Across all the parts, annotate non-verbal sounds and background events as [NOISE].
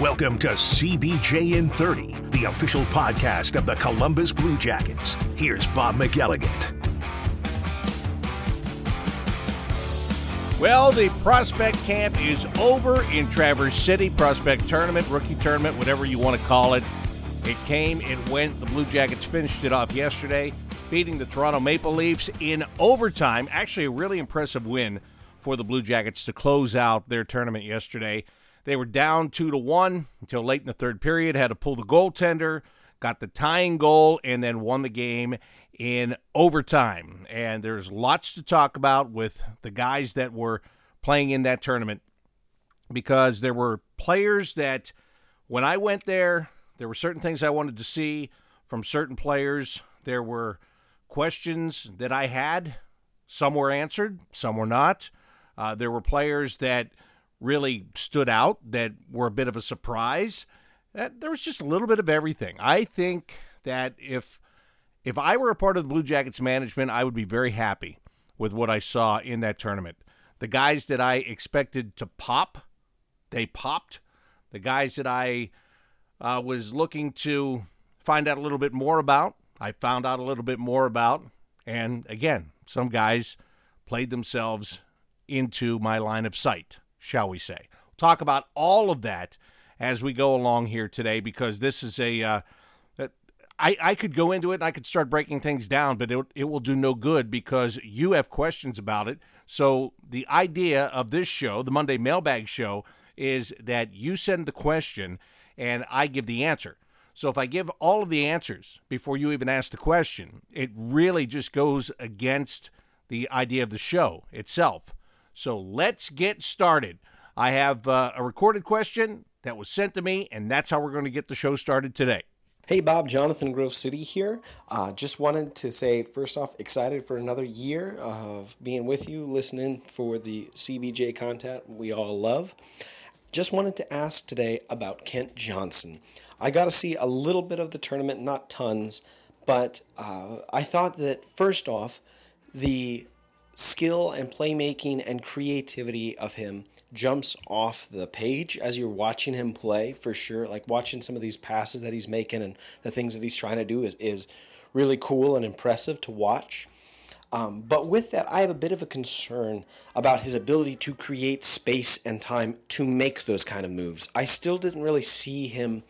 Welcome to CBJ in 30, the official podcast of the Columbus Blue Jackets. Here's Bob McElligott. Well, the prospect camp is over in Traverse City. Prospect tournament, rookie tournament, whatever you want to call it. It came, it went. The Blue Jackets finished it off yesterday, beating the Toronto Maple Leafs in overtime. Actually, a really impressive win for the Blue Jackets to close out their tournament yesterday. They were down two to one until late in the third period, had to pull the goaltender, got the tying goal, and then won the game in overtime. And there's lots to talk about with the guys that were playing in that tournament because there were players that when I went there, there were certain things I wanted to see from certain players. There were questions that I had. Some were answered, some were not. Uh, there were players that really stood out that were a bit of a surprise. Uh, there was just a little bit of everything. I think that if if I were a part of the Blue Jackets management, I would be very happy with what I saw in that tournament. The guys that I expected to pop, they popped. The guys that I uh, was looking to find out a little bit more about, I found out a little bit more about. And again, some guys played themselves into my line of sight, shall we say. We'll talk about all of that as we go along here today because this is a. Uh, I, I could go into it and I could start breaking things down, but it, it will do no good because you have questions about it. So, the idea of this show, the Monday Mailbag Show, is that you send the question and I give the answer. So, if I give all of the answers before you even ask the question, it really just goes against the idea of the show itself. So, let's get started. I have uh, a recorded question that was sent to me, and that's how we're going to get the show started today. Hey Bob, Jonathan Grove City here. Uh, just wanted to say, first off, excited for another year of being with you, listening for the CBJ content we all love. Just wanted to ask today about Kent Johnson. I got to see a little bit of the tournament, not tons, but uh, I thought that first off, the skill and playmaking and creativity of him jumps off the page as you're watching him play for sure. Like watching some of these passes that he's making and the things that he's trying to do is, is really cool and impressive to watch. Um, but with that, I have a bit of a concern about his ability to create space and time to make those kind of moves. I still didn't really see him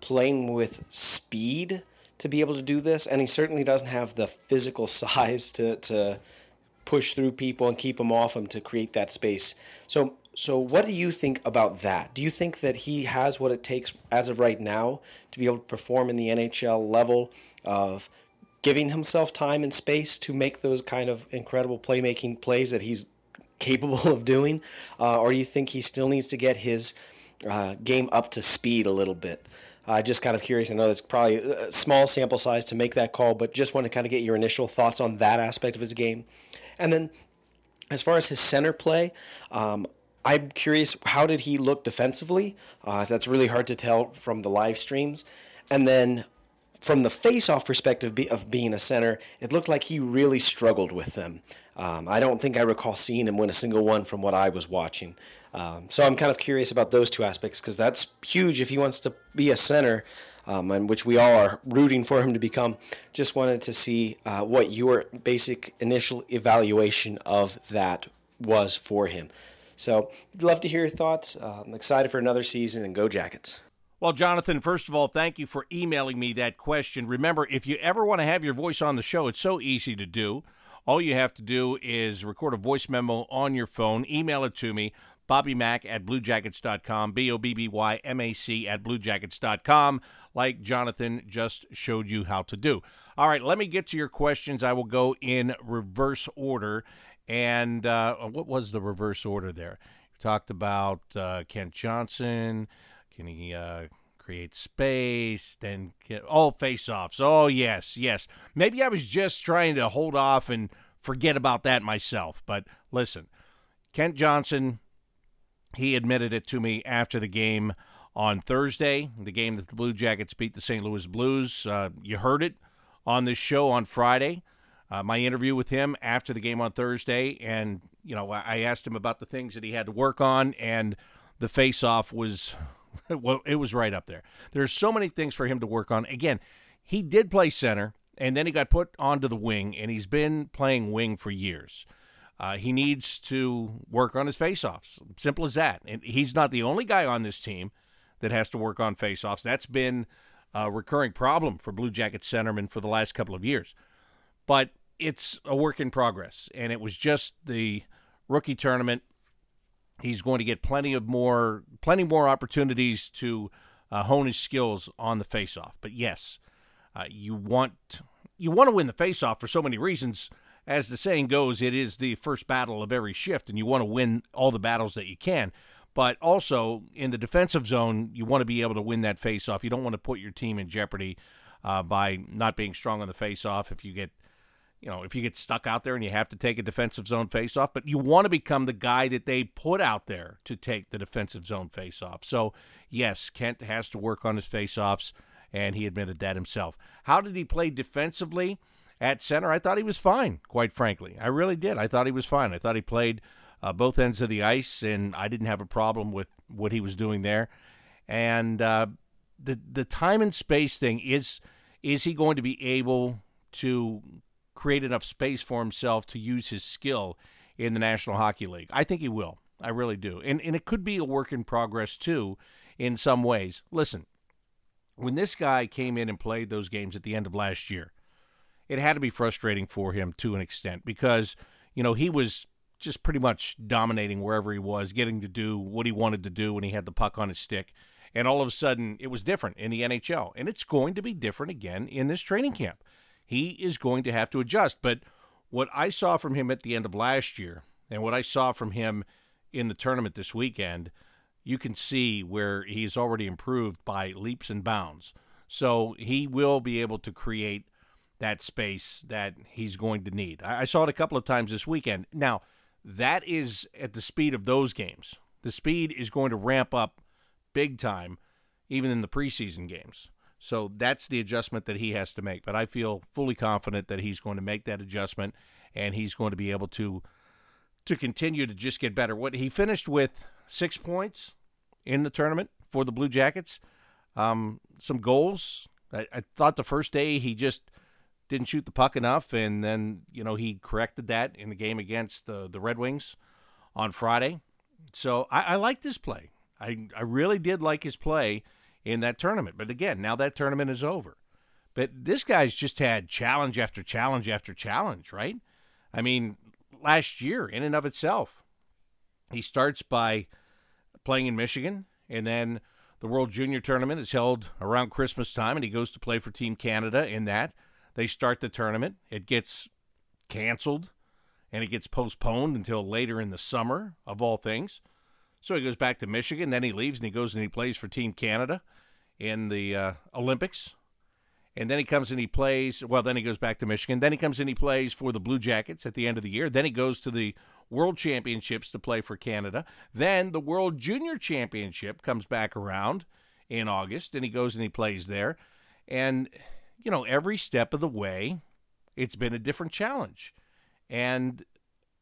playing with speed to be able to do this, and he certainly doesn't have the physical [LAUGHS] size to, to push through people and keep them off him to create that space. So so, what do you think about that? Do you think that he has what it takes as of right now to be able to perform in the NHL level of giving himself time and space to make those kind of incredible playmaking plays that he's [LAUGHS] capable of doing? Uh, or do you think he still needs to get his uh, game up to speed a little bit? Uh, just kind of curious. I know that's probably a small sample size to make that call, but just want to kind of get your initial thoughts on that aspect of his game. And then as far as his center play, um, I'm curious, how did he look defensively? Uh, that's really hard to tell from the live streams. And then from the face-off perspective of being a center, it looked like he really struggled with them. Um, I don't think I recall seeing him win a single one from what I was watching. Um, so I'm kind of curious about those two aspects because that's huge if he wants to be a center, um, and which we all are rooting for him to become. Just wanted to see uh, what your basic initial evaluation of that was for him. So, love to hear your thoughts. Uh, I'm excited for another season and go Jackets. Well, Jonathan, first of all, thank you for emailing me that question. Remember, if you ever want to have your voice on the show, it's so easy to do. All you have to do is record a voice memo on your phone, email it to me, BobbyMac at BlueJackets.com, B O B B Y M A C at BlueJackets.com, like Jonathan just showed you how to do. All right, let me get to your questions. I will go in reverse order. And uh, what was the reverse order there? You talked about uh, Kent Johnson. Can he uh, create space? Then get, oh, face-offs. Oh yes, yes. Maybe I was just trying to hold off and forget about that myself. But listen, Kent Johnson. He admitted it to me after the game on Thursday, the game that the Blue Jackets beat the St. Louis Blues. Uh, you heard it on this show on Friday uh, my interview with him after the game on Thursday, and you know I asked him about the things that he had to work on, and the face-off was [LAUGHS] well, it was right up there. There's so many things for him to work on. Again, he did play center, and then he got put onto the wing, and he's been playing wing for years. Uh, he needs to work on his faceoffs. Simple as that. And he's not the only guy on this team that has to work on faceoffs. That's been a recurring problem for Blue Jacket centermen for the last couple of years. But it's a work in progress, and it was just the rookie tournament. He's going to get plenty of more, plenty more opportunities to uh, hone his skills on the faceoff. But yes, uh, you want you want to win the faceoff for so many reasons as the saying goes, it is the first battle of every shift, and you want to win all the battles that you can. But also in the defensive zone, you want to be able to win that faceoff. You don't want to put your team in jeopardy uh, by not being strong on the faceoff. If you get, you know, if you get stuck out there and you have to take a defensive zone faceoff, but you want to become the guy that they put out there to take the defensive zone faceoff. So yes, Kent has to work on his faceoffs, and he admitted that himself. How did he play defensively? At center, I thought he was fine, quite frankly. I really did. I thought he was fine. I thought he played uh, both ends of the ice, and I didn't have a problem with what he was doing there. And uh, the the time and space thing is is he going to be able to create enough space for himself to use his skill in the National Hockey League? I think he will. I really do. And and it could be a work in progress too in some ways. Listen, when this guy came in and played those games at the end of last year, it had to be frustrating for him to an extent because, you know, he was just pretty much dominating wherever he was, getting to do what he wanted to do when he had the puck on his stick. And all of a sudden, it was different in the NHL. And it's going to be different again in this training camp. He is going to have to adjust. But what I saw from him at the end of last year and what I saw from him in the tournament this weekend, you can see where he's already improved by leaps and bounds. So he will be able to create that space that he's going to need. I, I saw it a couple of times this weekend. Now, that is at the speed of those games. The speed is going to ramp up big time, even in the preseason games. So that's the adjustment that he has to make. But I feel fully confident that he's going to make that adjustment and he's going to be able to to continue to just get better. What he finished with six points in the tournament for the Blue Jackets. Um, some goals. I, I thought the first day he just didn't shoot the puck enough, and then you know he corrected that in the game against the the Red Wings on Friday. So I, I liked his play. I I really did like his play in that tournament. But again, now that tournament is over. But this guy's just had challenge after challenge after challenge, right? I mean, last year in and of itself, he starts by playing in Michigan, and then the World Junior Tournament is held around Christmas time, and he goes to play for Team Canada in that. They start the tournament. It gets canceled and it gets postponed until later in the summer, of all things. So he goes back to Michigan. Then he leaves and he goes and he plays for Team Canada in the uh, Olympics. And then he comes and he plays. Well, then he goes back to Michigan. Then he comes and he plays for the Blue Jackets at the end of the year. Then he goes to the World Championships to play for Canada. Then the World Junior Championship comes back around in August and he goes and he plays there. And you know, every step of the way, it's been a different challenge. And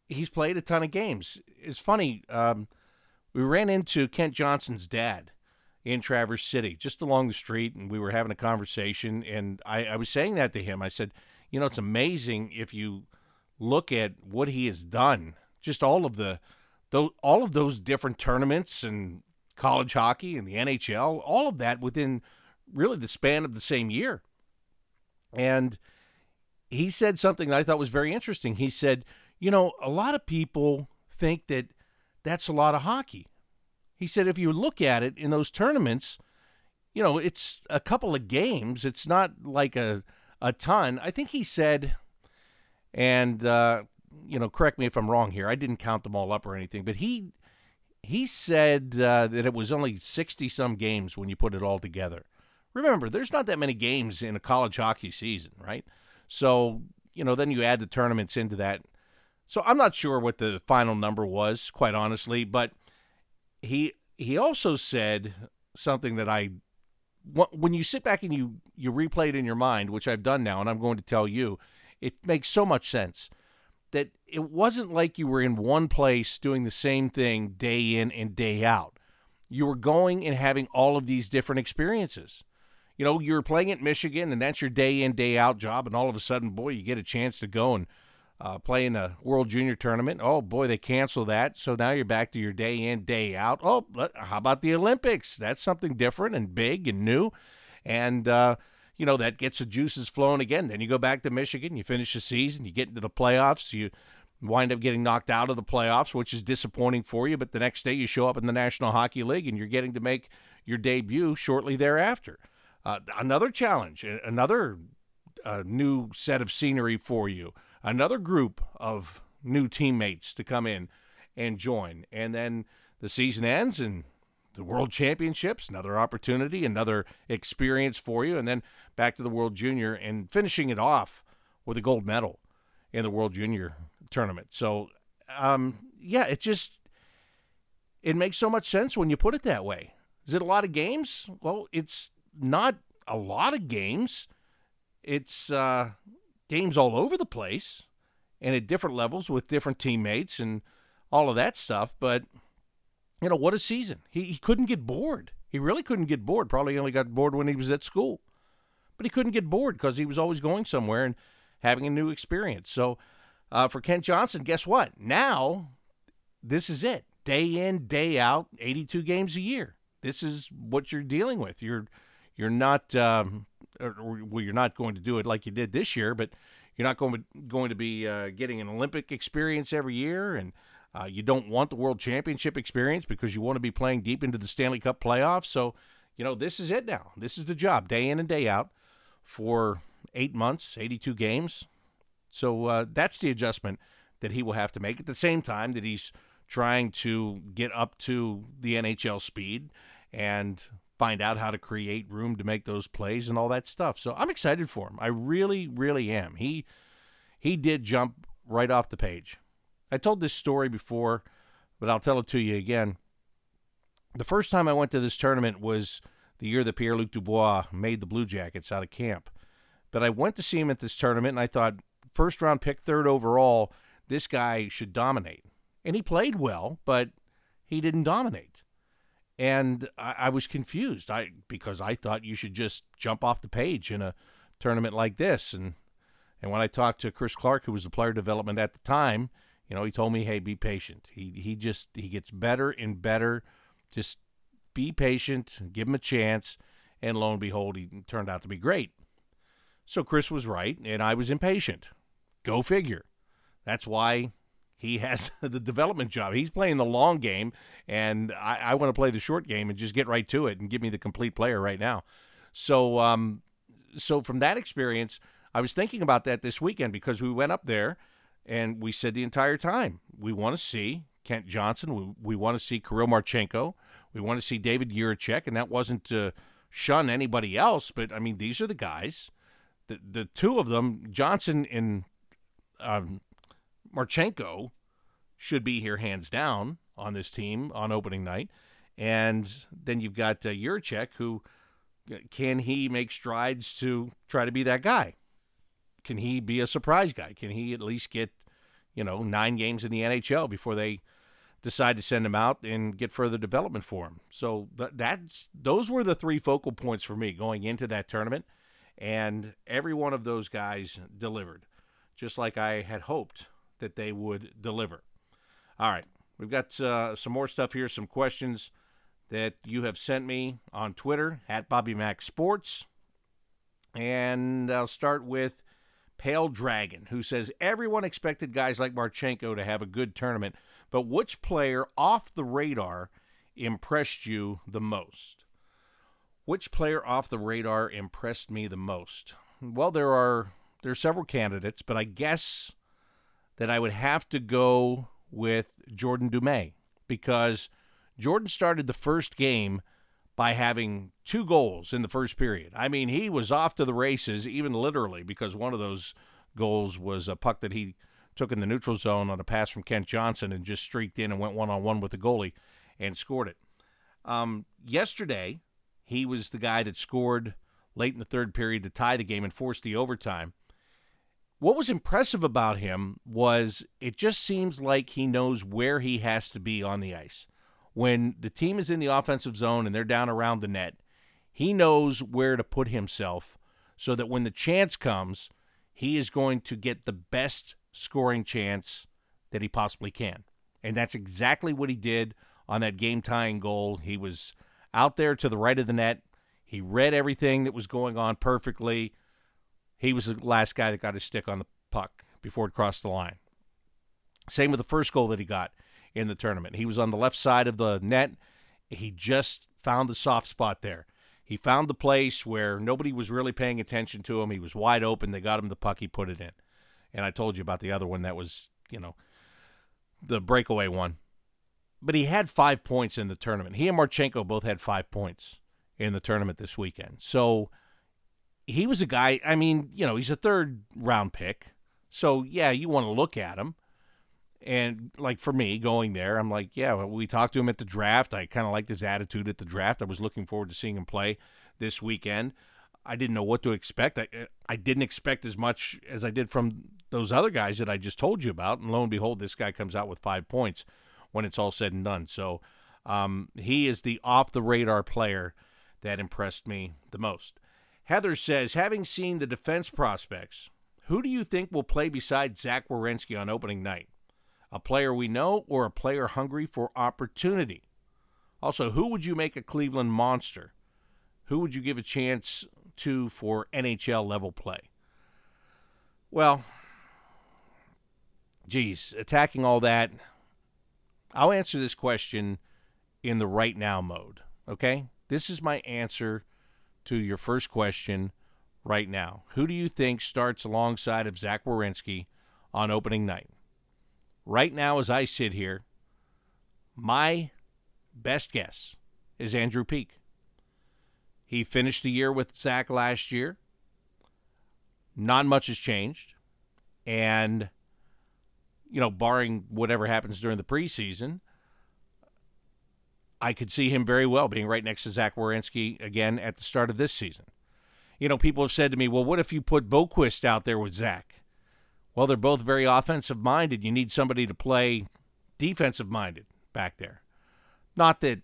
he's played a ton of games. It's funny. Um, we ran into Kent Johnson's dad in Traverse City, just along the street, and we were having a conversation. And I, I was saying that to him. I said, you know, it's amazing if you look at what he has done. Just all of the, those, all of those different tournaments and college hockey and the NHL, all of that within really the span of the same year. And he said something that I thought was very interesting. He said, You know, a lot of people think that that's a lot of hockey. He said, if you look at it in those tournaments, you know, it's a couple of games. It's not like a, a ton. I think he said, and, uh, you know, correct me if I'm wrong here. I didn't count them all up or anything, but he he said uh, that it was only 60 some games when you put it all together. Remember, there's not that many games in a college hockey season, right? So, you know, then you add the tournaments into that. So I'm not sure what the final number was, quite honestly, but he he also said something that I when you sit back and you you replay it in your mind, which I've done now and I'm going to tell you, it makes so much sense that it wasn't like you were in one place doing the same thing day in and day out. you were going and having all of these different experiences. You know, you're playing at Michigan, and that's your day in, day out job, and all of a sudden, boy, you get a chance to go and uh, play in a World Junior Tournament. Oh, boy, they cancel that. So now you're back to your day in, day out. Oh, how about the Olympics? That's something different and big and new. And, uh, you know, that gets the juices flowing again. Then you go back to Michigan, you finish the season, you get into the playoffs, you wind up getting knocked out of the playoffs, which is disappointing for you. But the next day you show up in the National Hockey League and you're getting to make your debut shortly thereafter. Uh, another challenge, another uh, new set of scenery for you, another group of new teammates to come in and join. And then the season ends and the World Championships, another opportunity, another experience for you, and then back to the World Junior and finishing it off with a gold medal in the World Junior tournament. So, um, yeah, it just it makes so much sense when you put it that way. Is it a lot of games? Well, it's not a lot of games. It's uh, games all over the place and at different levels with different teammates and all of that stuff. But you know, what a season. He, he couldn't get bored. He really couldn't get bored. Probably only got bored when he was at school. But he couldn't get bored because he was always going somewhere and having a new experience. So uh, for Kent Johnson, guess what? Now, this is it. Day in, day out, 82 games a year. This is what you're dealing with. You're you're not um, or, well, you're not going to do it like you did this year, but you're not going to going to be uh, getting an Olympic experience every year, and uh, you don't want the World Championship experience because you want to be playing deep into the Stanley Cup playoffs. So, you know, this is it now. This is the job, day in and day out, for eight months, 82 games. So uh, that's the adjustment that he will have to make at the same time that he's trying to get up to the NHL speed and find out how to create room to make those plays and all that stuff. So I'm excited for him. I really, really am. He he did jump right off the page. I told this story before, but I'll tell it to you again. The first time I went to this tournament was the year that Pierre Luc Dubois made the Blue Jackets out of camp. But I went to see him at this tournament and I thought, first round pick, third overall, this guy should dominate. And he played well, but he didn't dominate and I, I, was confused. I because I thought you should just jump off the page in a tournament like this, and and when I talked to Chris Clark, who was the player development at the time, you know, he told me, "Hey, be patient. He he just he gets better and better. Just be patient, give him a chance." And lo and behold, he turned out to be great. So Chris was right, and I was impatient. Go figure. That's why he has [LAUGHS] the development job. He's playing the long game, and I, I want to play the short game and just get right to it and give me the complete player right now. So, um, so from that experience, I was thinking about that this weekend because we went up there and we said the entire time we want to see Kent Johnson, we, we want to see Kirill Marchenko, we want to see David Jiricek, and that wasn't to shun anybody else, but I mean these are the guys. The the two of them, Johnson and um, Marchenko should be here hands down on this team on opening night. And then you've got uh, Jiricek, who can he make strides to try to be that guy? Can he be a surprise guy? Can he at least get, you know, nine games in the NHL before they decide to send him out and get further development for him? So th- that's those were the three focal points for me going into that tournament, and every one of those guys delivered, just like I had hoped that they would deliver. All right, we've got uh, some more stuff here, some questions that you have sent me on Twitter at Bobby Mac Sports. And I'll start with Pale Dragon, who says everyone expected guys like Marchenko to have a good tournament, but which player off the radar impressed you the most? Which player off the radar impressed me the most? Well, there are there are several candidates, but I guess that I would have to go with Jordan Dumais because Jordan started the first game by having two goals in the first period. I mean, he was off to the races, even literally, because one of those goals was a puck that he took in the neutral zone on a pass from Kent Johnson and just streaked in and went one on one with the goalie and scored it. Um, yesterday, he was the guy that scored late in the third period to tie the game and force the overtime what was impressive about him was it just seems like he knows where he has to be on the ice. when the team is in the offensive zone and they're down around the net, he knows where to put himself so that when the chance comes, he is going to get the best scoring chance that he possibly can. And that's exactly what he did on that game tying goal. He was out there to the right of the net. He read everything that was going on perfectly. He was the last guy that got his stick on the puck before it crossed the line. Same with the first goal that he got in the tournament. He was on the left side of the net. He just found the soft spot there. He found the place where nobody was really paying attention to him. He was wide open. They got him the puck. He put it in. And I told you about the other one that was, you know, the breakaway one. But he had five points in the tournament. He and Marchenko both had five points in the tournament this weekend. So he was a guy, I mean, you know, he's a third round pick. So, yeah, you want to look at him. And like for me going there, I'm like, yeah, we talked to him at the draft. I kind of liked his attitude at the draft. I was looking forward to seeing him play this weekend. I didn't know what to expect. I, I didn't expect as much as I did from those other guys that I just told you about. And lo and behold, this guy comes out with five points when it's all said and done. So um, he is the off the radar player that impressed me the most. Heather says, having seen the defense prospects, who do you think will play beside Zach Werenski on opening night? A player we know or a player hungry for opportunity? Also, who would you make a Cleveland monster? Who would you give a chance to for NHL level play? Well, geez, attacking all that, I'll answer this question in the right now mode. Okay? This is my answer to your first question right now. Who do you think starts alongside of Zach Werenski on opening night? Right now, as I sit here, my best guess is Andrew Peeke. He finished the year with Zach last year. Not much has changed. And, you know, barring whatever happens during the preseason, I could see him very well being right next to Zach Werenski again at the start of this season. You know, people have said to me, well, what if you put Boqvist out there with Zach? Well, they're both very offensive minded. You need somebody to play defensive minded back there. Not that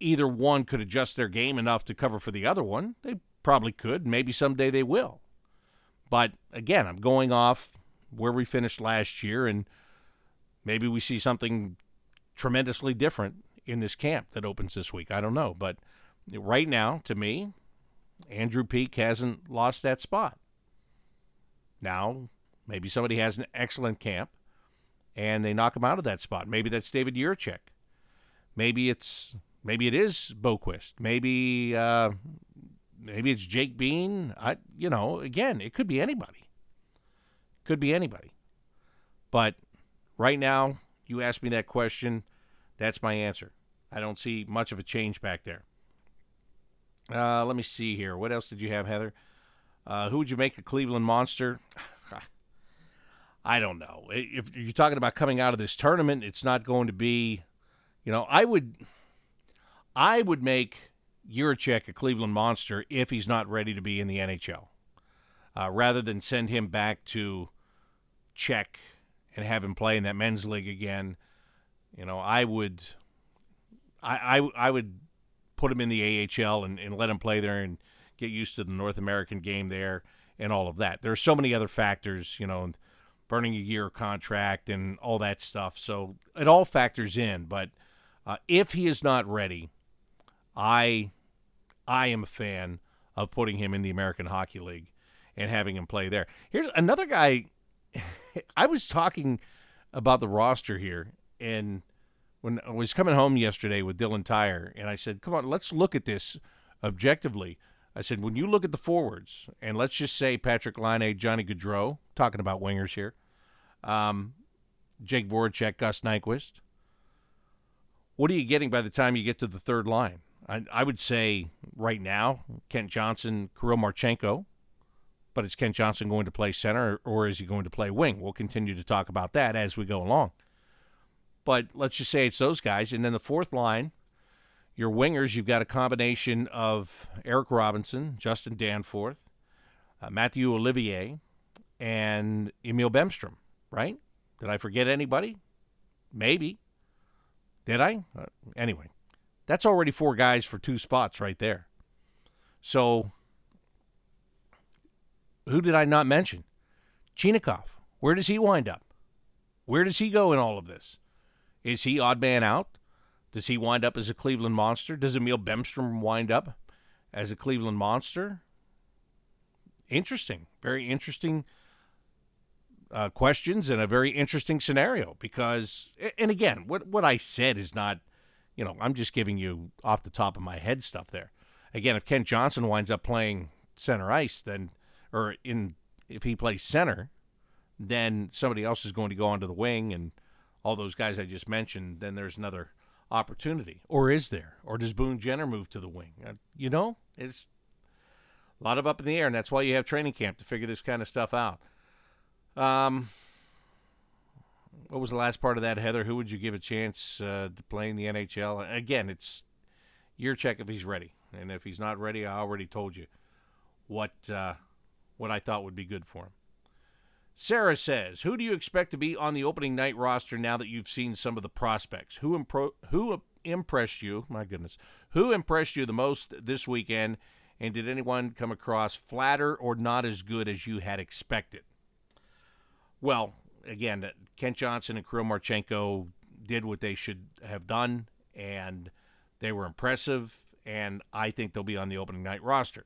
either one could adjust their game enough to cover for the other one. They probably could. Maybe someday they will. But again, I'm going off where we finished last year, and maybe we see something tremendously different in this camp that opens this week. I don't know. But right now, to me, Andrew Peeke hasn't lost that spot. Now, maybe somebody has an excellent camp and they knock him out of that spot. Maybe that's David Jiricek. Maybe it's maybe it is Boqvist. Maybe uh, maybe it's Jake Bean. I you know, again, it could be anybody. Could be anybody. But right now, you ask me that question, that's my answer. I don't see much of a change back there. Uh, let me see here. What else did you have, Heather? Uh, who would you make a Cleveland monster? [SIGHS] I don't know. If you're talking about coming out of this tournament, it's not going to be, you know, I would, I would make Jiricek a Cleveland monster if he's not ready to be in the NHL, uh, rather than send him back to Czech and have him play in that men's league again. You know, I would, I, I, I would put him in the AHL and, and let him play there and get used to the North American game there and all of that. There are so many other factors, you know, burning a year contract and all that stuff. So it all factors in. But uh, if he is not ready, I I am a fan of putting him in the American Hockey League and having him play there. Here's another guy. [LAUGHS] I was talking about the roster here, and when I was coming home yesterday with Dylan Tyre, and I said, "Come on, let's look at this objectively." I said, when you look at the forwards, and let's just say Patrick Laine, Johnny Gaudreau, talking about wingers here, um, Jake Voracek, Gus Nyquist, what are you getting by the time you get to the third line? I, I would say right now, Kent Johnson, Kirill Marchenko, but is Kent Johnson going to play center or is he going to play wing? We'll continue to talk about that as we go along. But let's just say it's those guys. And then the fourth line, your wingers, you've got a combination of Eric Robinson, Justin Danforth, uh, Matthew Olivier, and Emil Bemstrom, right? Did I forget anybody? Maybe. Did I? Uh, anyway, that's already four guys for two spots right there. So, who did I not mention? Chinakhov. Where does he wind up? Where does he go in all of this? Is he odd man out? Does he wind up as a Cleveland monster? Does Emil Bemstrom wind up as a Cleveland monster? Interesting. Very interesting uh, questions and a very interesting scenario because, and again, what, what I said is not, you know, I'm just giving you off the top of my head stuff there. Again, if Kent Johnson winds up playing center ice, then, or in, if he plays center, then somebody else is going to go onto the wing and all those guys I just mentioned, then there's another opportunity. Or is there? Or does Boone Jenner move to the wing? Uh, you know, it's a lot of up in the air, and that's why you have training camp to figure this kind of stuff out. Um, what was the last part of that, Heather? Who would you give a chance uh, to play in the NHL? Again, it's Jiricek if he's ready, and if he's not ready, I already told you what uh, what I thought would be good for him. Sarah says, "Who do you expect to be on the opening night roster now that you've seen some of the prospects? Who impro- who impressed you? My goodness, who impressed you the most this weekend? And did anyone come across flatter or not as good as you had expected?" Well, again, Kent Johnson and Kirill Marchenko did what they should have done, and they were impressive, and I think they'll be on the opening night roster.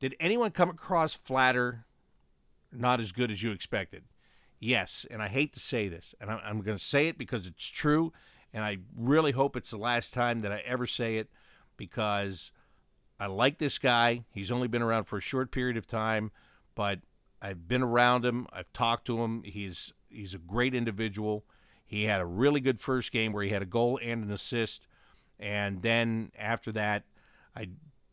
Did anyone come across flatter, not as good as you expected? Yes, and I hate to say this, and I'm going to say it because it's true, and I really hope it's the last time that I ever say it because I like this guy. He's only been around for a short period of time, but I've been around him. I've talked to him. He's he's a great individual. He had a really good first game where he had a goal and an assist, and then after that, I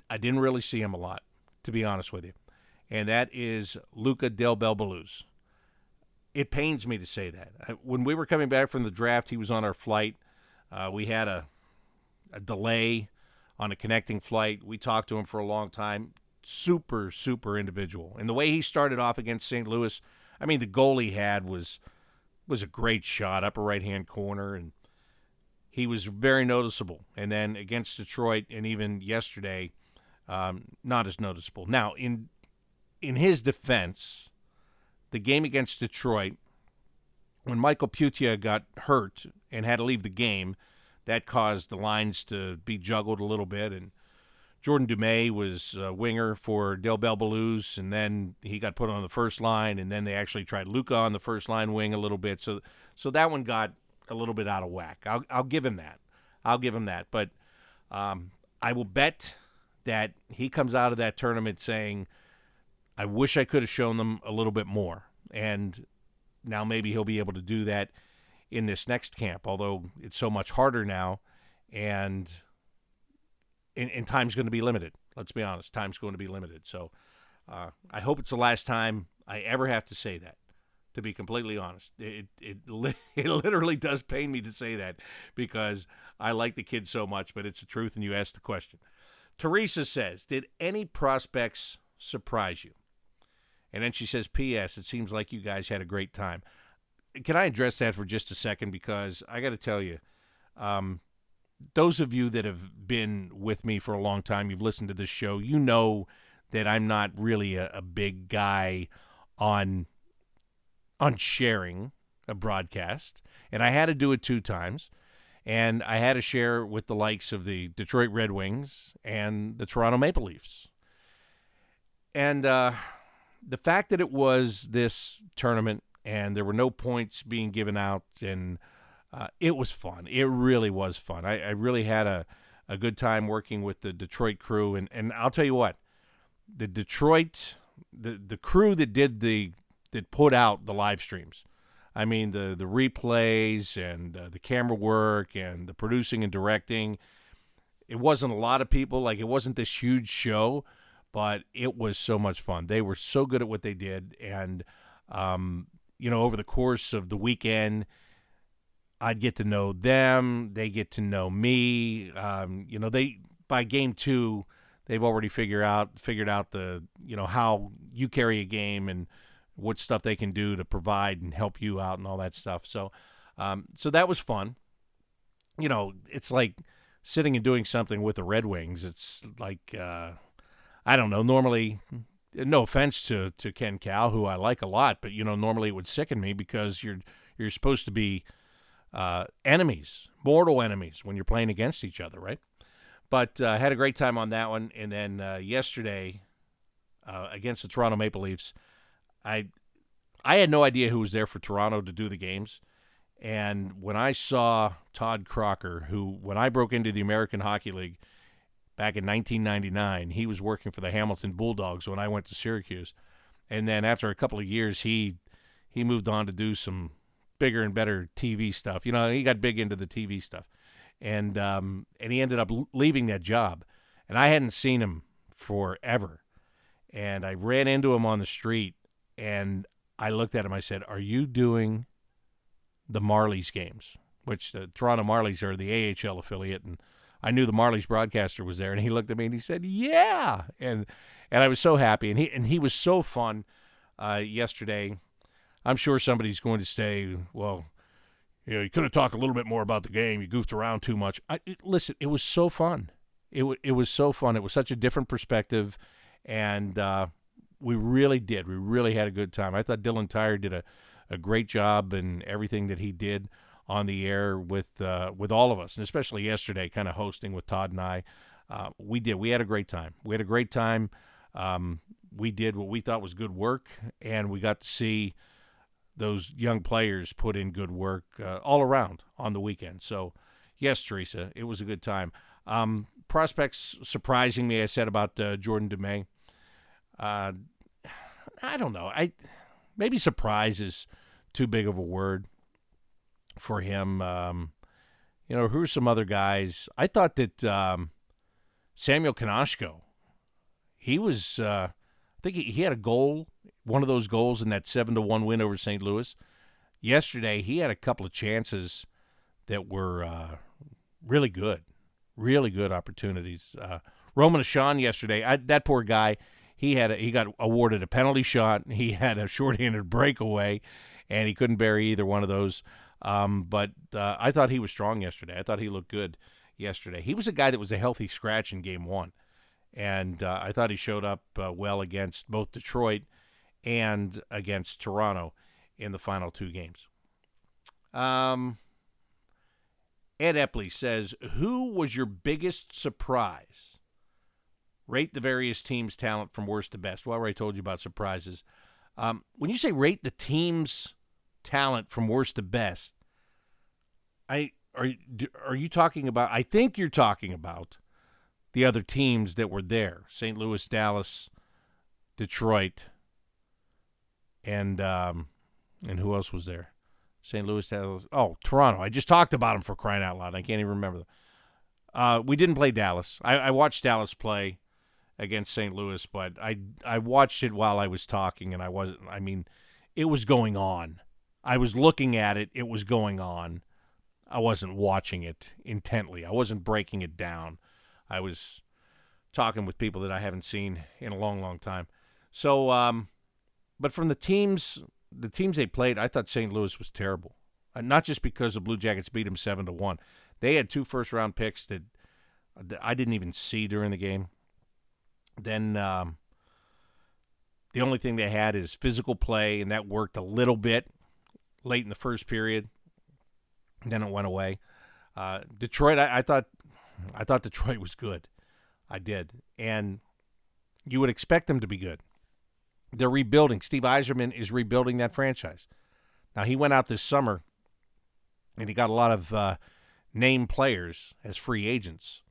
I didn't really see him a lot, to be honest with you. And that is Luca Del Bel Belluz. It pains me to say that. When we were coming back from the draft, he was on our flight. Uh, we had a a delay on a connecting flight. We talked to him for a long time super super individual. And the way he started off against St. Louis, I mean, the goal he had was was a great shot, upper right hand corner, and he was very noticeable. And then against Detroit, and even yesterday, um, not as noticeable. Now, in in his defense, the game against Detroit, when Mikael Pyyhtiä got hurt and had to leave the game, that caused the lines to be juggled a little bit, and Jordan Dumais was a winger for Del Bel Belluz, and then he got put on the first line, and then they actually tried Luca on the first line wing a little bit. So, so that one got a little bit out of whack. I'll, I'll give him that. I'll give him that. But um, I will bet that he comes out of that tournament saying, "I wish I could have shown them a little bit more." And now maybe he'll be able to do that in this next camp. Although it's so much harder now, and and, and time's going to be limited. Let's be honest, time's going to be limited. So uh, I hope it's the last time I ever have to say that. To be completely honest, it it [LAUGHS] it literally does pain me to say that because I like the kid so much, but it's the truth, and you asked the question. Teresa says, "Did any prospects surprise you?" And then she says, "P.S. It seems like you guys had a great time." Can I address that for just a second? Because I got to tell you, um, those of you that have been with me for a long time, you've listened to this show, you know that I'm not really a, a big guy on on sharing a broadcast, and I had to do it two times. And I had to share with the likes of the Detroit Red Wings and the Toronto Maple Leafs. And uh, the fact that it was this tournament and there were no points being given out and uh, it was fun. It really was fun. I, I, really had a, a good time working with the Detroit crew, and, and I'll tell you what, the Detroit the the crew that did the that put out the live streams. I mean the the replays and uh, the camera work and the producing and directing. It wasn't a lot of people. Like it wasn't this huge show, but it was so much fun. They were so good at what they did, and um, you know, over the course of the weekend I'd get to know them. They get to know me. Um, you know, they by game two, they've already figured out figured out the you know how you carry a game and what stuff they can do to provide and help you out and all that stuff. So, um, so that was fun. you know, it's like sitting and doing something with the Red Wings. It's like uh, I don't know. Normally, no offense to to Ken Kal, who I like a lot, but you know, normally it would sicken me because you're you're supposed to be uh, enemies, mortal enemies, when you're playing against each other, right? But I uh, had a great time on that one, and then uh, yesterday uh, against the Toronto Maple Leafs, I I had no idea who was there for Toronto to do the games. And when I saw Todd Crocker, who, when I broke into the American Hockey League back in 1999, he was working for the Hamilton Bulldogs when I went to Syracuse. And then after a couple of years, he he moved on to do some bigger and better TV stuff. You know, he got big into the TV stuff, and um, and he ended up leaving that job. And I hadn't seen him forever, and I ran into him on the street, and I looked at him. I said, "Are you doing the Marlies games, which the Toronto Marlies are the AHL affiliate, and I knew the Marlies broadcaster was there, and he looked at me and he said, "Yeah," and and I was so happy, and he and he was so fun uh, yesterday. I'm sure somebody's going to say, "Well, you know, you could have talked a little bit more about the game. You goofed around too much." I, it, listen, it was so fun. It w- it was so fun. It was such a different perspective, and uh, we really did. We really had a good time. I thought Dylan Tyre did a a great job in everything that he did on the air with uh, with all of us, and especially yesterday, kind of hosting with Todd and I. Uh, we did. We had a great time. We had a great time. Um, we did what we thought was good work, and we got to see those young players put in good work uh, all around on the weekend. So, yes, Teresa, it was a good time. Um, prospects surprising me. I said about uh, Jordan Dumais. Uh, I don't know. I maybe surprise is too big of a word for him. Um, you know, who are some other guys? I thought that um, Samuel Knazko, he was, uh, I think he, he had a goal, one of those goals in that seven to one win over St. Louis. Yesterday, he had a couple of chances that were uh, really good, really good opportunities. Uh, Roman Ahcan yesterday, I, that poor guy, he had a, he got awarded a penalty shot. He had a [LAUGHS] shorthanded breakaway, and he couldn't bury either one of those. Um, but uh, I thought he was strong yesterday. I thought he looked good yesterday. He was a guy that was a healthy scratch in game one, and uh, I thought he showed up uh, well against both Detroit and against Toronto in the final two games. Um, Ed Epley says, "Who was your biggest surprise?" rate the various teams' talent from worst to best. Well, I already told you about surprises. Um, when you say rate the team's talent from worst to best, I are are you talking about? I think you're talking about the other teams that were there: St. Louis, Dallas, Detroit, and um, and who else was there? St. Louis, Dallas. Oh, Toronto. I just talked about them for crying out loud. I can't even remember them. Uh, we didn't play Dallas. I, I watched Dallas play against St. Louis, but I I watched it while I was talking, and I wasn't. I mean, it was going on. I was looking at it. It was going on. I wasn't watching it intently. I wasn't breaking it down. I was talking with people that I haven't seen in a long, long time. So, um, but from the teams, the teams they played, I thought St. Louis was terrible. Uh, not just because the Blue Jackets beat them seven to one. They had two first round picks that, that I didn't even see during the game. Then um, the only thing they had is physical play, and that worked a little bit late in the first period. Then it went away. Uh, Detroit, I, I thought, I thought Detroit was good. I did, and you would expect them to be good. They're rebuilding. Steve Yzerman is rebuilding that franchise. Now he went out this summer, and he got a lot of uh, name players as free agents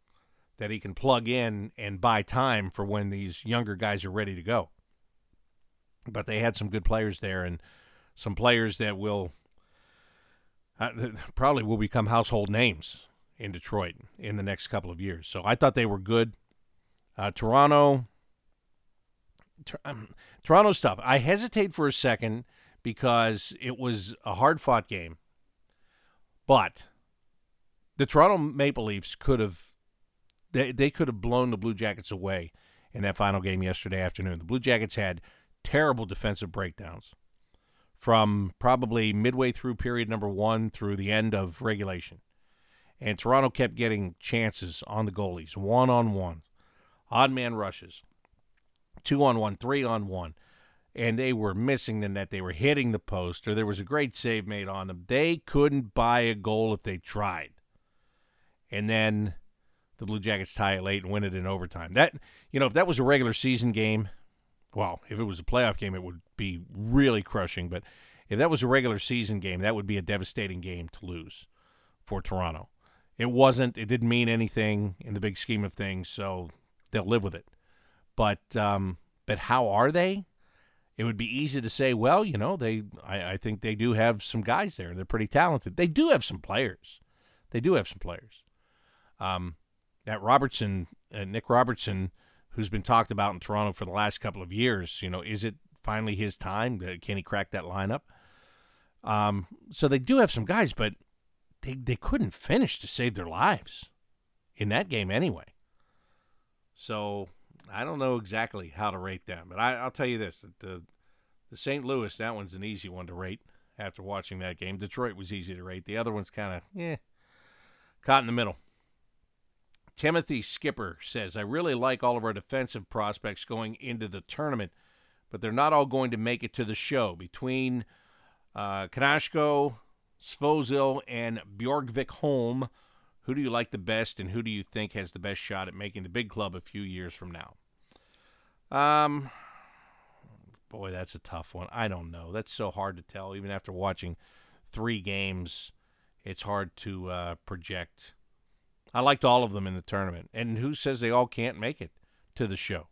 that he can plug in and buy time for when these younger guys are ready to go. But they had some good players there and some players that will uh, probably will become household names in Detroit in the next couple of years. So I thought they were good. Uh, Toronto, um, Toronto's tough. I hesitate for a second because it was a hard fought game, but the Toronto Maple Leafs could have they they could have blown the Blue Jackets away in that final game yesterday afternoon. The Blue Jackets had terrible defensive breakdowns from probably midway through period number one through the end of regulation. And Toronto kept getting chances on the goalies, one on one, odd man rushes, two on one, three on one. And they were missing the net. They were hitting the post, or there was a great save made on them. They couldn't buy a goal if they tried. And then the Blue Jackets tie it late and win it in overtime. That you know, if that was a regular season game, well, if it was a playoff game, it would be really crushing. But if that was a regular season game, that would be a devastating game to lose for Toronto. It wasn't. It didn't mean anything in the big scheme of things, so they'll live with it. But um, but how are they? It would be easy to say, well, you know, they. I, I think they do have some guys there. They're pretty talented. They do have some players. They do have some players. Um, that Robertson, uh, Nick Robertson, who's been talked about in Toronto for the last couple of years. You know, is it finally his time? Can he crack that lineup? Um, so they do have some guys, but they they couldn't finish to save their lives in that game anyway. So I don't know exactly how to rate them, but I, will tell you this: the the St. Louis that one's an easy one to rate after watching that game. Detroit was easy to rate. The other one's kind of yeah, caught in the middle. Timothy Skipper says, I really like all of our defensive prospects going into the tournament, but they're not all going to make it to the show. Between uh, Knazko, Svozil, and Bjorgvik-Holm, who do you like the best, and who do you think has the best shot at making the big club a few years from now? Um, boy, that's a tough one. I don't know. That's so hard to tell. Even after watching three games, it's hard to uh, project I liked all of them in the tournament. And who says they all can't make it to the show?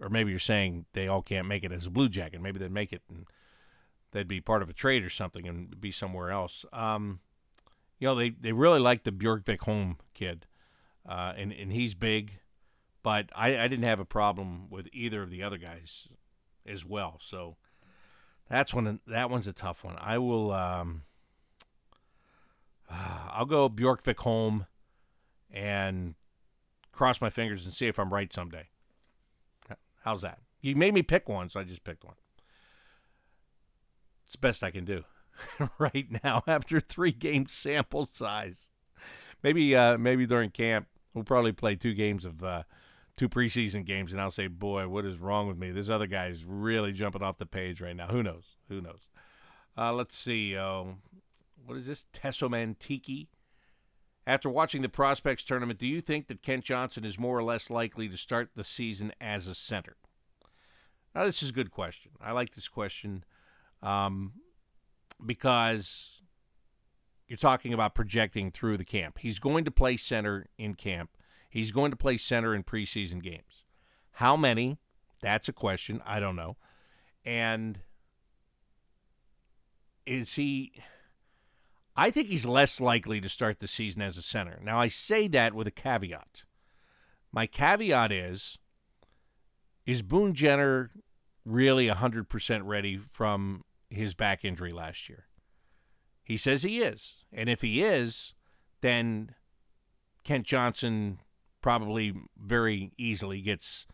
Or maybe you're saying they all can't make it as a Blue Jacket. Maybe they'd make it and they'd be part of a trade or something and be somewhere else. Um, you know, they, they really like the Bjorgvik Holm kid, uh, and, and he's big, but I, I didn't have a problem with either of the other guys as well. So that's one. That one's a tough one. I will. Um, [SIGHS] I'll go Bjorgvik Holm and cross my fingers and see if I'm right someday. How's that? You made me pick one, so I just picked one. It's the best I can do [LAUGHS] right now [LAUGHS] after three game sample size. Maybe uh, maybe during camp we'll probably play two games of uh, two preseason games, and I'll say, "Boy, what is wrong with me? This other guy is really jumping off the page right now. Who knows? Who knows?" Uh, let's see. Uh, what is this? Tessoman Tiki. After watching the prospects tournament, do you think that Kent Johnson is more or less likely to start the season as a center? Now, this is a good question. I like this question um, because you're talking about projecting through the camp. He's going to play center in camp. He's going to play center in preseason games. How many? That's a question. I don't know. And is he I think he's less likely to start the season as a center. Now, I say that with a caveat. My caveat is is Boone Jenner really 100% ready from his back injury last year? He says he is. And if he is, then Kent Johnson probably very easily gets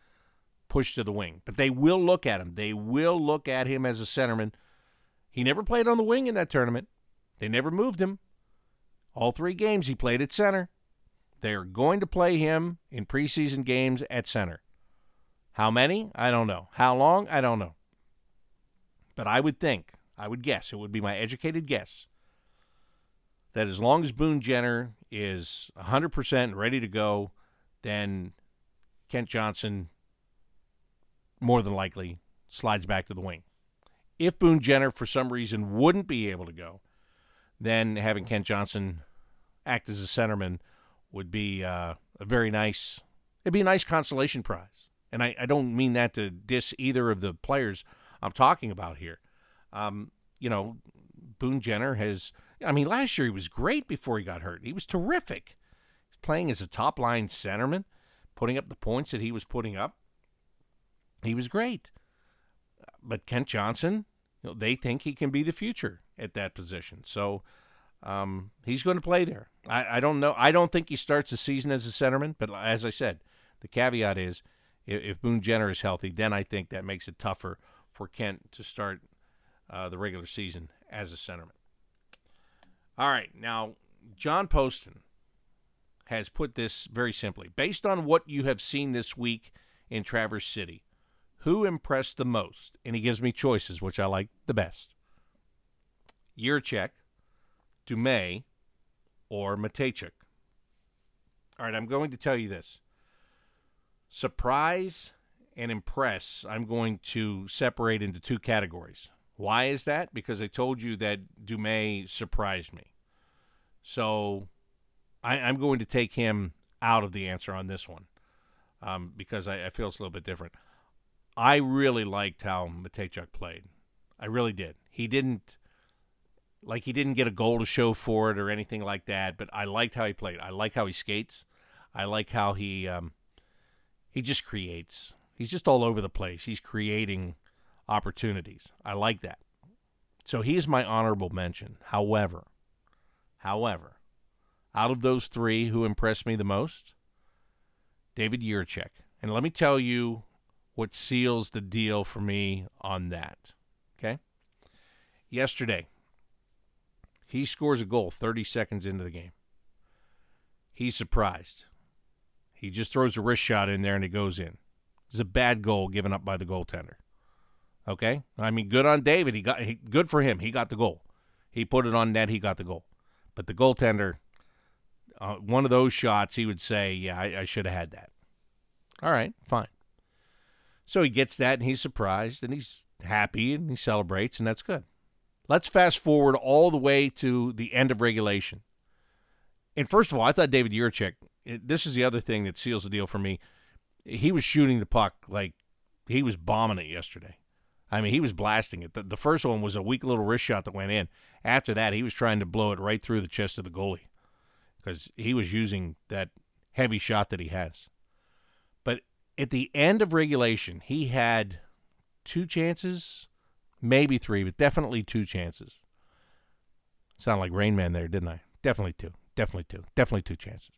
pushed to the wing. But they will look at him. They will look at him as a centerman. He never played on the wing in that tournament. They never moved him. All three games he played at center. They're going to play him in preseason games at center. How many? I don't know. How long? I don't know. But I would think, I would guess, it would be my educated guess, that as long as Boone Jenner is 100% ready to go, then Kent Johnson more than likely slides back to the wing. If Boone Jenner, for some reason, wouldn't be able to go, then having Kent Johnson act as a centerman would be uh, a very nice. It'd be a nice consolation prize, and I, I don't mean that to diss either of the players I'm talking about here. Um, you know, Boone Jenner has. I mean, last year he was great before he got hurt. He was terrific. He's playing as a top line centerman, putting up the points that he was putting up. He was great. But Kent Johnson, you know, they think he can be the future at that position. So um, he's going to play there. I, I don't know. I don't think he starts the season as a centerman, but as I said, the caveat is if, if Boone Jenner is healthy, then I think that makes it tougher for Kent to start uh, the regular season as a centerman. All right, now John Poston has put this very simply. Based on what you have seen this week in Traverse City, who impressed the most? And he gives me choices, which I like the best. Jiricek, Dumais, or Mateychuk. All right, I'm going to tell you this. Surprise and impress, I'm going to separate into two categories. Why is that? Because I told you that Dumais surprised me. So I, am going to take him out of the answer on this one um, because I, I, feel it's a little bit different. I really liked how Mateychuk played. I really did. He didn't like he didn't get a goal to show for it or anything like that, but I liked how he played. I like how he skates. I like how he um, he just creates. He's just all over the place. He's creating opportunities. I like that. So he is my honorable mention. However, however, out of those three, who impressed me the most? David Jiricek. And let me tell you what seals the deal for me on that. Okay? Yesterday, he scores a goal 30 seconds into the game. He's surprised. He just throws a wrist shot in there and it goes in. It's a bad goal given up by the goaltender. Okay? I mean, good on David. He got he, good for him. He got the goal. He put it on net. He got the goal. But the goaltender, uh, one of those shots, he would say, "Yeah, I, I should have had that." All right, fine. So he gets that and he's surprised and he's happy and he celebrates and that's good. Let's fast forward all the way to the end of regulation. And first of all, I thought David Jiricek, this is the other thing that seals the deal for me. He was shooting the puck like he was bombing it yesterday. I mean, he was blasting it. The, the first one was a weak little wrist shot that went in. After that, he was trying to blow it right through the chest of the goalie because he was using that heavy shot that he has. But at the end of regulation, he had two chances maybe three, but definitely two chances. Sound like Rain Man there, didn't I? Definitely two. Definitely two. Definitely two chances.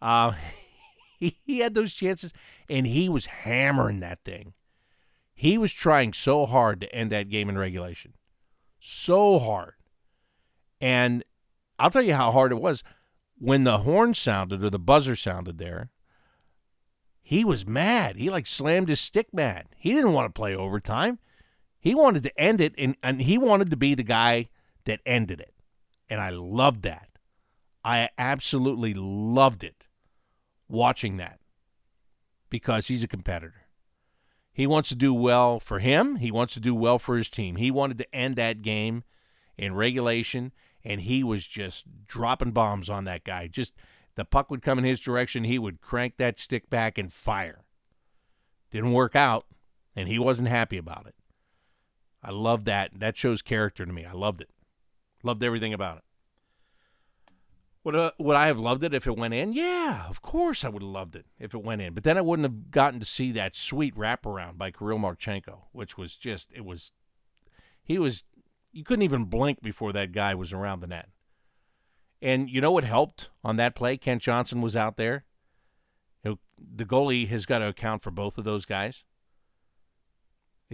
Uh, [LAUGHS] he, he had those chances, and he was hammering that thing. He was trying so hard to end that game in regulation. So hard. And I'll tell you how hard it was. When the horn sounded or the buzzer sounded there, he was mad. He like slammed his stick mad. He didn't want to play overtime. He wanted to end it, and, and he wanted to be the guy that ended it. And I loved that. I absolutely loved it watching that because he's a competitor. He wants to do well for him, he wants to do well for his team. He wanted to end that game in regulation, and he was just dropping bombs on that guy. Just the puck would come in his direction, he would crank that stick back and fire. Didn't work out, and he wasn't happy about it. I love that. That shows character to me. I loved it. Loved everything about it. Would uh, would I have loved it if it went in? Yeah, of course I would have loved it if it went in. But then I wouldn't have gotten to see that sweet wraparound by Kirill Marchenko, which was just it was he was you couldn't even blink before that guy was around the net. And you know what helped on that play? Kent Johnson was out there. You know, the goalie has got to account for both of those guys.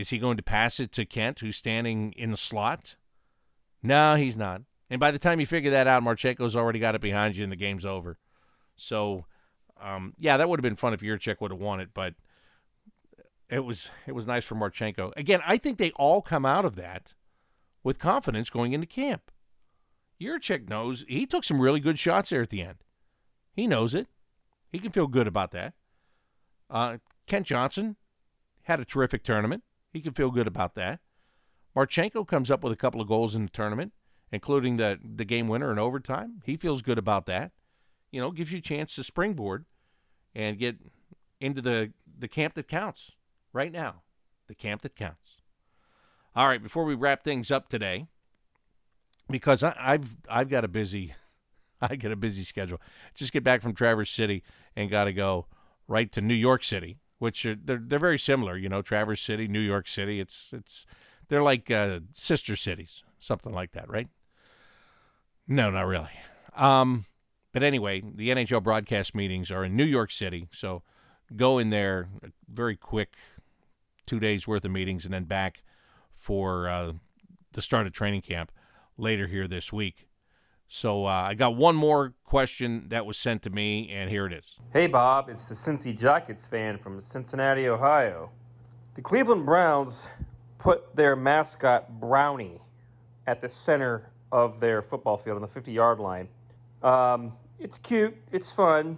Is he going to pass it to Kent, who's standing in the slot? No, he's not. And by the time you figure that out, Marchenko's already got it behind you and the game's over. So, um, yeah, that would have been fun if Jiricek would have won it, but it was it was nice for Marchenko. Again, I think they all come out of that with confidence going into camp. Jiricek knows he took some really good shots there at the end. He knows it. He can feel good about that. Uh, Kent Johnson had a terrific tournament. He can feel good about that. Marchenko comes up with a couple of goals in the tournament, including the the game winner in overtime. He feels good about that. You know, gives you a chance to springboard and get into the the camp that counts right now. The camp that counts. All right, before we wrap things up today, because I, I've I've got a busy [LAUGHS] I get a busy schedule. Just get back from Traverse City and got to go right to New York City which are they're they're very similar. You know, Traverse City, New York City. It's it's they're like uh, sister cities, something like that, right? No, not really. Um, but anyway, the NHL broadcast meetings are in New York City, so go in there. Very quick, two days worth of meetings, and then back for uh, the start of training camp later here this week. So uh, I got one more question that was sent to me, and here it is. Hey, Bob, it's the Cincy Jackets fan from Cincinnati, Ohio. The Cleveland Browns put their mascot, Brownie, at the center of their football field on the 50 yard line. Um, it's cute, it's fun.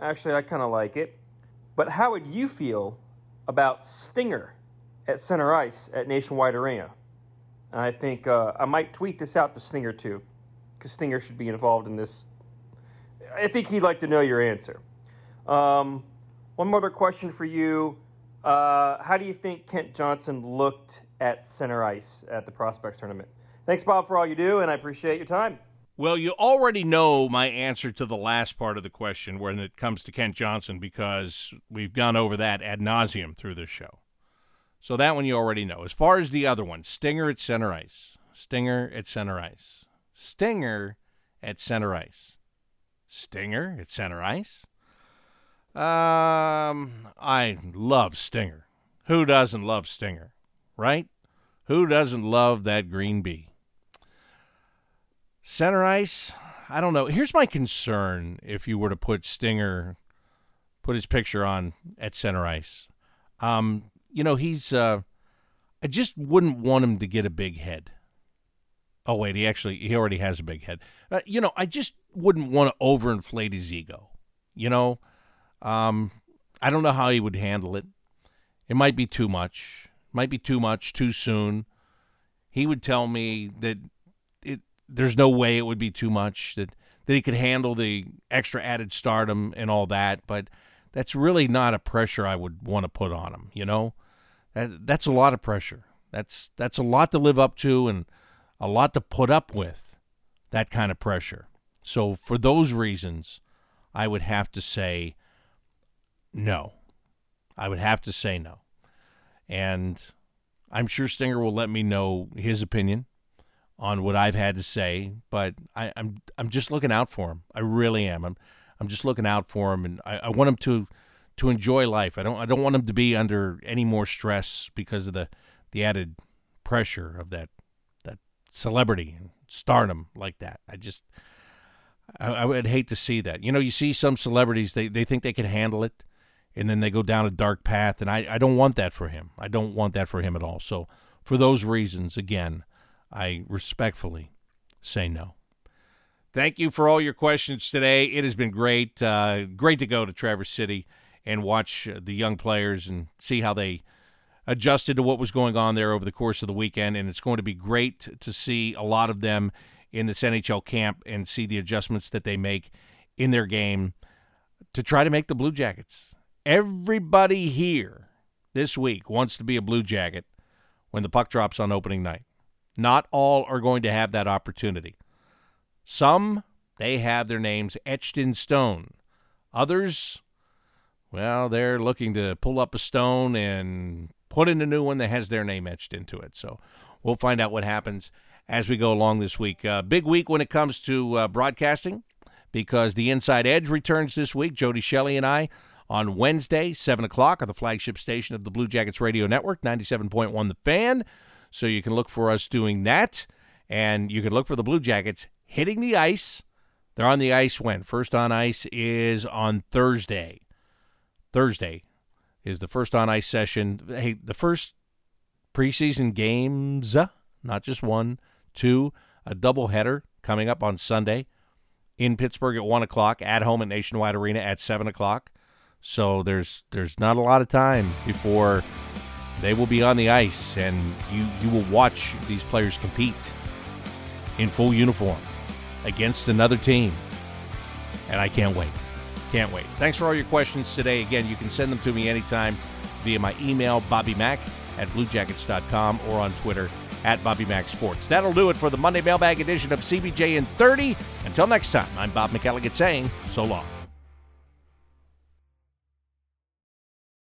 Actually, I kind of like it. But how would you feel about Stinger at center ice at Nationwide Arena? And I think uh, I might tweet this out to Stinger too Stinger should be involved in this. I think he'd like to know your answer. Um, one more question for you. Uh, how do you think Kent Johnson looked at center ice at the Prospects tournament? Thanks, Bob, for all you do, and I appreciate your time. Well, you already know my answer to the last part of the question when it comes to Kent Johnson because we've gone over that ad nauseum through this show. So that one you already know. As far as the other one, Stinger at center ice. Stinger at center ice. Stinger at center ice. Stinger at center ice. Um, I love Stinger. Who doesn't love Stinger, right? Who doesn't love that green bee? Center ice, I don't know. Here's my concern if you were to put Stinger, put his picture on at center ice. Um, you know, he's, uh, I just wouldn't want him to get a big head. Oh wait, he actually he already has a big head. Uh, you know, I just wouldn't want to overinflate his ego. You know, um, I don't know how he would handle it. It might be too much. Might be too much too soon. He would tell me that it there's no way it would be too much that that he could handle the extra added stardom and all that, but that's really not a pressure I would want to put on him, you know? That that's a lot of pressure. That's that's a lot to live up to and a lot to put up with that kind of pressure. So, for those reasons, I would have to say no. I would have to say no. And I'm sure Stinger will let me know his opinion on what I've had to say, but I, am I'm, I'm just looking out for him. I really am. I'm I'm just looking out for him, and I, I want him to to enjoy life. I don't I don't want him to be under any more stress because of the the added pressure of that celebrity and stardom like that. I just, I, I, would hate to see that. You know, you see some celebrities, they, they think they can handle it, and then they go down a dark path, and I, I don't want that for him. I don't want that for him at all. So, for those reasons, again, I respectfully say no. Thank you for all your questions today. It has been great. Uh, great to go to Traverse City and watch the young players and see how they adjusted to what was going on there over the course of the weekend, and it's going to be great to see a lot of them in this NHL camp and see the adjustments that they make in their game to try to make the Blue Jackets. Everybody here this week wants to be a Blue Jacket when the puck drops on opening night. Not all are going to have that opportunity. Some, they have their names etched in stone. Others, well, they're looking to pull up a stone and put in a new one that has their name etched into it. So we'll find out what happens as we go along this week. Uh, big week when it comes to uh, broadcasting because the Inside Edge returns this week. Jody Shelley and I on Wednesday, 7 o'clock, on the flagship station of the Blue Jackets Radio Network, 97.1 The Fan. So you can look for us doing that. And you can look for the Blue Jackets hitting the ice. They're on the ice when? First on ice is on Thursday. Thursday, is the first on ice session. Hey, the first preseason games, uh, not just one, two, a doubleheader coming up on Sunday in Pittsburgh at one o'clock, at home at Nationwide Arena at seven o'clock. So there's there's not a lot of time before they will be on the ice, and you you will watch these players compete in full uniform against another team, and I can't wait. Can't wait. Thanks for all your questions today. Again, you can send them to me anytime via my email, bobbymack at bluejackets.com or on Twitter at Bobby Mac Sports. That'll do it for the Monday Mailbag edition of CBJ in 30. Until next time, I'm Bob McElligott saying so long.